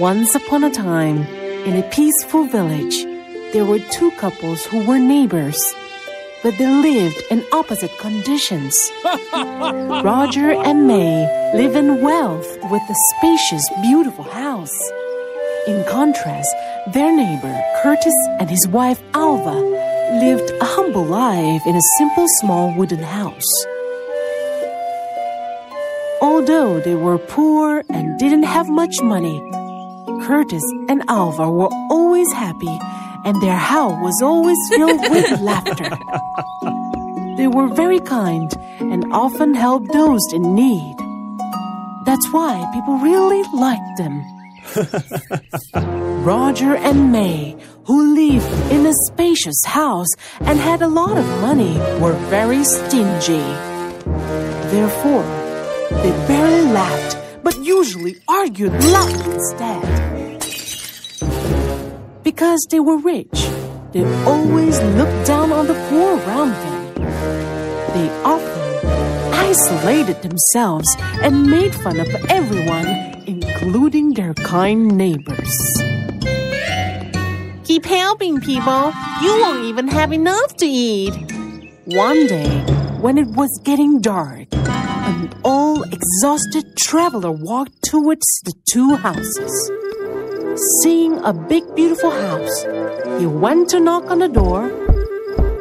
Once upon a time, in a peaceful village, there were two couples who were neighbors, but they lived in opposite conditions. Roger and May live in wealth with a spacious, beautiful house. In contrast, their neighbor, Curtis, and his wife, Alva, lived a humble life in a simple, small wooden house. Although they were poor and didn't have much money, Curtis and Alva were always happy, and their house was always filled with laughter. They were very kind and often helped those in need. That's why people really liked them. Roger and May, who lived in a spacious house and had a lot of money, were very stingy. Therefore, they barely laughed, but usually argued loudly instead. Because they were rich, they always looked down on the poor around them. They often isolated themselves and made fun of everyone, including their kind neighbors. Keep helping people. You won't even have enough to eat. One day, when it was getting dark, an old, exhausted traveler walked towards the two houses. Seeing a big, beautiful house, he went to knock on the door.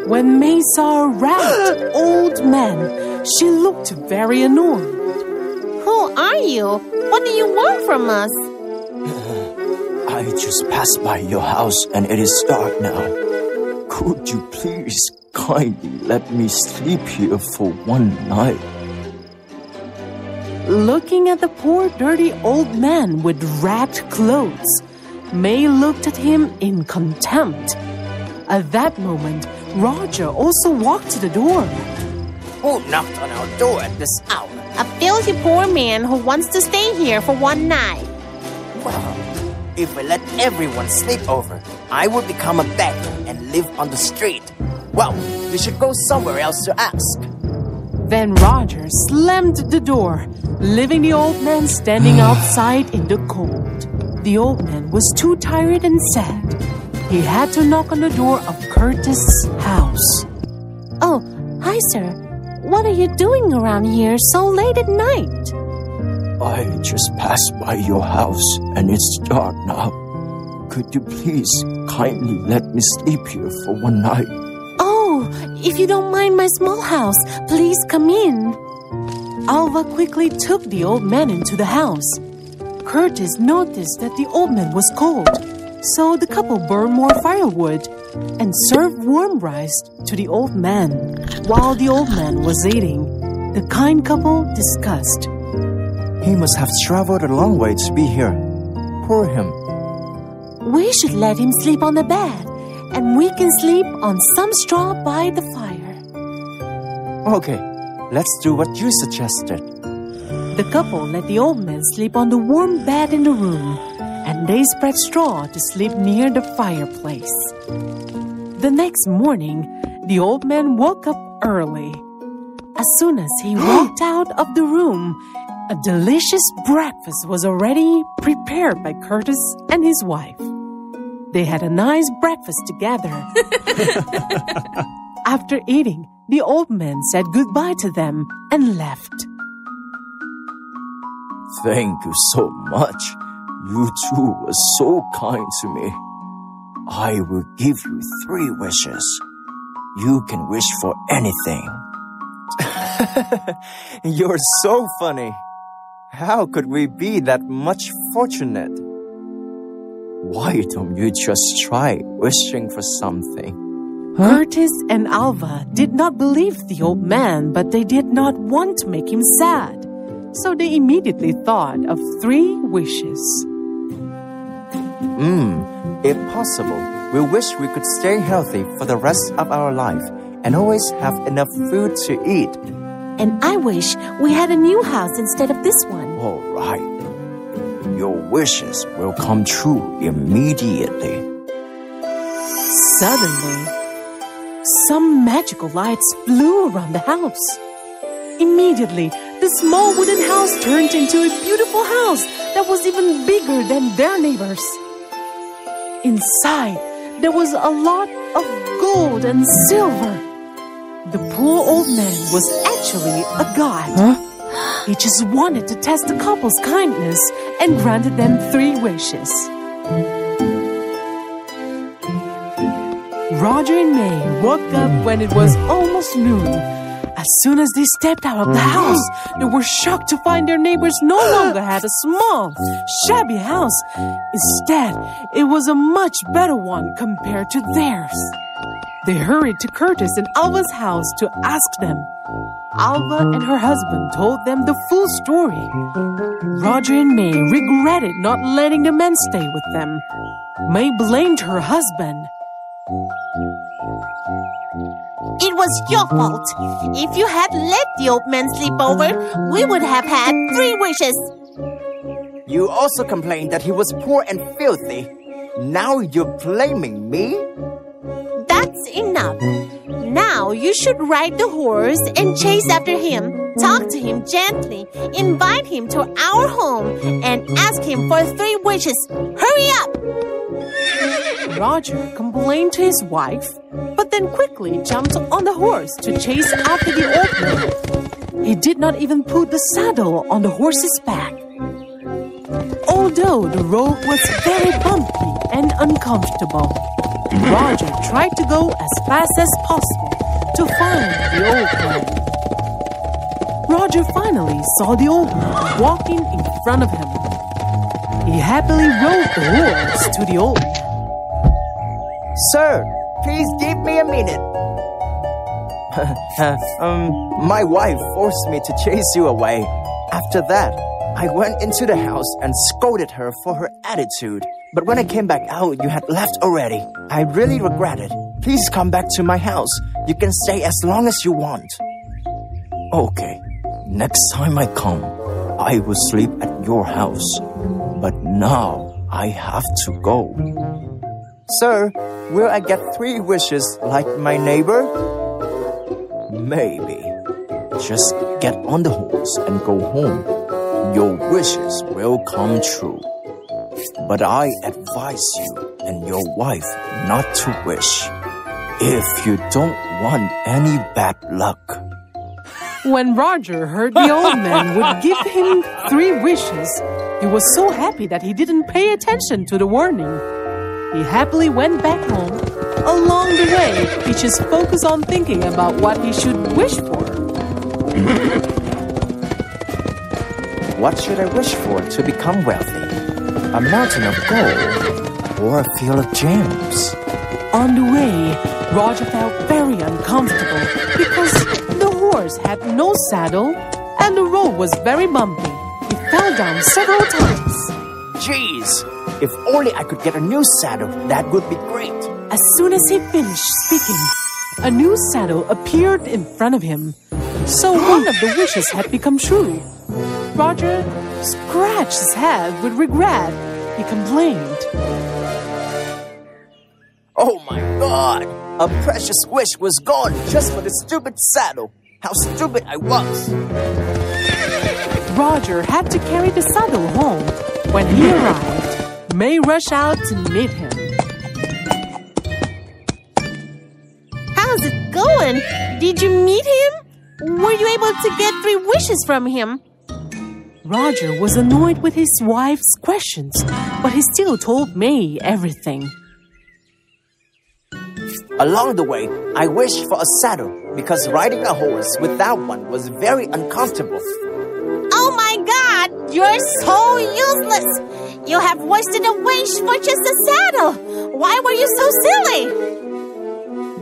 When May saw a ragged old man, she looked very annoyed. Who are you? What do you want from us? I just passed by your house and it is dark now. Could you please kindly let me sleep here for one night? Looking at the poor, dirty old man with rat clothes, May looked at him in contempt. At that moment, Roger also walked to the door. Who knocked on our door at this hour? A filthy poor man who wants to stay here for one night. Well, If we let everyone sleep over, I will become a beggar and live on the street. Well, you should go somewhere else to ask. Then Roger slammed the door, leaving the old man standing outside in the cold. The old man was too tired and sad. He had to knock on the door of Curtis' house. Oh, hi, sir. What are you doing around here so late at night? I just passed by your house and it's dark now. Could you please kindly let me sleep here for one night? Oh, if you don't mind my small house, please come in. Alva quickly took the old man into the house. Curtis noticed that the old man was cold, so the couple burned more firewood and served warm rice to the old man. While the old man was eating, the kind couple discussed. He must have traveled a long way to be here. Poor him. We should let him sleep on the bed, and we can sleep on some straw by the fire. Okay, let's do what you suggested. The couple let the old man sleep on the warm bed in the room, and they spread straw to sleep near the fireplace. The next morning, the old man woke up early. As soon as he walked out of the room, a delicious breakfast was already prepared by Curtis and his wife. They had a nice breakfast together. After eating, the old man said goodbye to them and left. Thank you so much. You two were so kind to me. I will give you three wishes. You can wish for anything. You're so funny. How could we be that much fortunate? Why don't you just try wishing for something? Curtis and Alva did not believe the old man, but they did not want to make him sad. So they immediately thought of three wishes. Hmm, if possible, we wish we could stay healthy for the rest of our life and always have enough food to eat. And I wish we had a new house instead of this one. All right. Your wishes will come true immediately. Suddenly, some magical lights flew around the house. Immediately, the small wooden house turned into a beautiful house that was even bigger than their neighbors. Inside, there was a lot of gold and silver. The poor old man was actually a god. He just wanted to test the couple's kindness and granted them three wishes. Roger and May woke up when it was almost noon. As soon as they stepped out of the mm-hmm. house, they were shocked to find their neighbors no longer had a small, shabby house. Instead, it was a much better one compared to theirs. They hurried to Curtis and Alva's house to ask them. Alva and her husband told them the full story. Roger and May regretted not letting the men stay with them. May blamed her husband. It was your fault. If you had let the old man sleep over, we would have had three wishes. You also complained that he was poor and filthy. Now you're blaming me? That's enough. Now you should ride the horse and chase after him. Talk to him gently. Invite him to our home and ask him for three wishes. Hurry up! Roger complained to his wife, but then quickly jumped on the horse to chase after the old man. He did not even put the saddle on the horse's back. Although the road was very bumpy and uncomfortable, Roger tried to go as fast as possible to find the old man. Roger finally saw the old man walking in front of him. He happily rode the horse to the old man. Sir, please give me a minute. um, my wife forced me to chase you away. After that, I went into the house and scolded her for her attitude. But when I came back out, you had left already. I really regret it. Please come back to my house. You can stay as long as you want. Okay, next time I come, I will sleep at your house. But now I have to go. Sir, will I get three wishes like my neighbor? Maybe. Just get on the horse and go home. Your wishes will come true. But I advise you and your wife not to wish if you don't want any bad luck. When Roger heard the old man would give him three wishes, he was so happy that he didn't pay attention to the warning. He happily went back home. Along the way, he just focused on thinking about what he should wish for. What should I wish for to become wealthy? A mountain of gold or a field of gems? On the way, Roger felt very uncomfortable because the horse had no saddle and the road was very bumpy. He fell down several times. Jeez, if only I could get a new saddle, that would be great. As soon as he finished speaking, a new saddle appeared in front of him. So one of the wishes had become true. Roger scratched his head with regret. He complained. Oh my god! A precious wish was gone just for the stupid saddle. How stupid I was! Roger had to carry the saddle home. When he arrived, May rush out to meet him. How's it going? Did you meet him? Were you able to get three wishes from him? Roger was annoyed with his wife's questions, but he still told May everything. Along the way, I wished for a saddle because riding a horse without one was very uncomfortable. Oh my god, you're so useless! You have wasted a wish for just a saddle! Why were you so silly?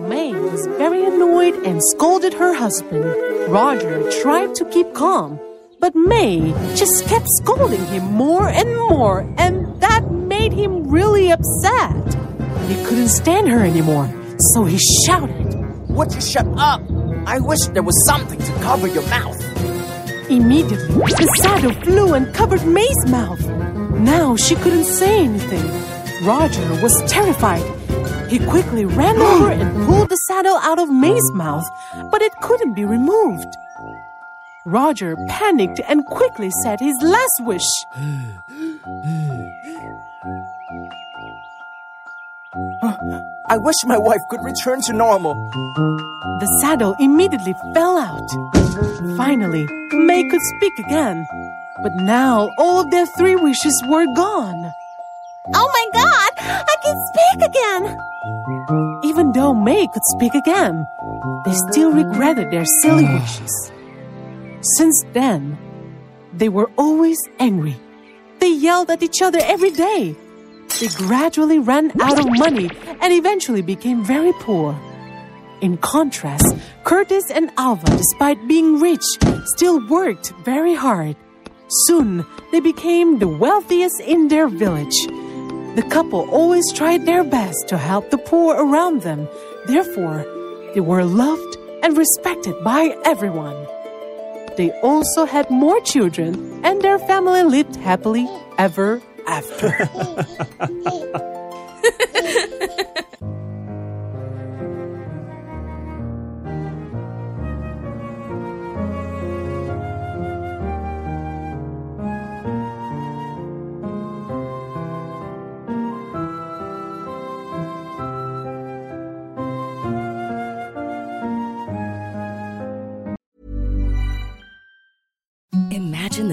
May was very annoyed and scolded her husband. Roger tried to keep calm, but May just kept scolding him more and more, and that made him really upset. He couldn't stand her anymore, so he shouted. Would you shut up? I wish there was something to cover your mouth. Immediately, the saddle flew and covered May's mouth. Now she couldn't say anything. Roger was terrified. He quickly ran over and pulled the saddle out of May's mouth, but it couldn't be removed. Roger panicked and quickly said his last wish. I wish my wife could return to normal. The saddle immediately fell out. Finally, May could speak again. But now all of their three wishes were gone. Oh my god, I can speak again! Even though May could speak again, they still regretted their silly wishes. Since then, they were always angry. They yelled at each other every day. They gradually ran out of money and eventually became very poor. In contrast, Curtis and Alva, despite being rich, still worked very hard. Soon, they became the wealthiest in their village. The couple always tried their best to help the poor around them. Therefore, they were loved and respected by everyone. They also had more children, and their family lived happily ever after.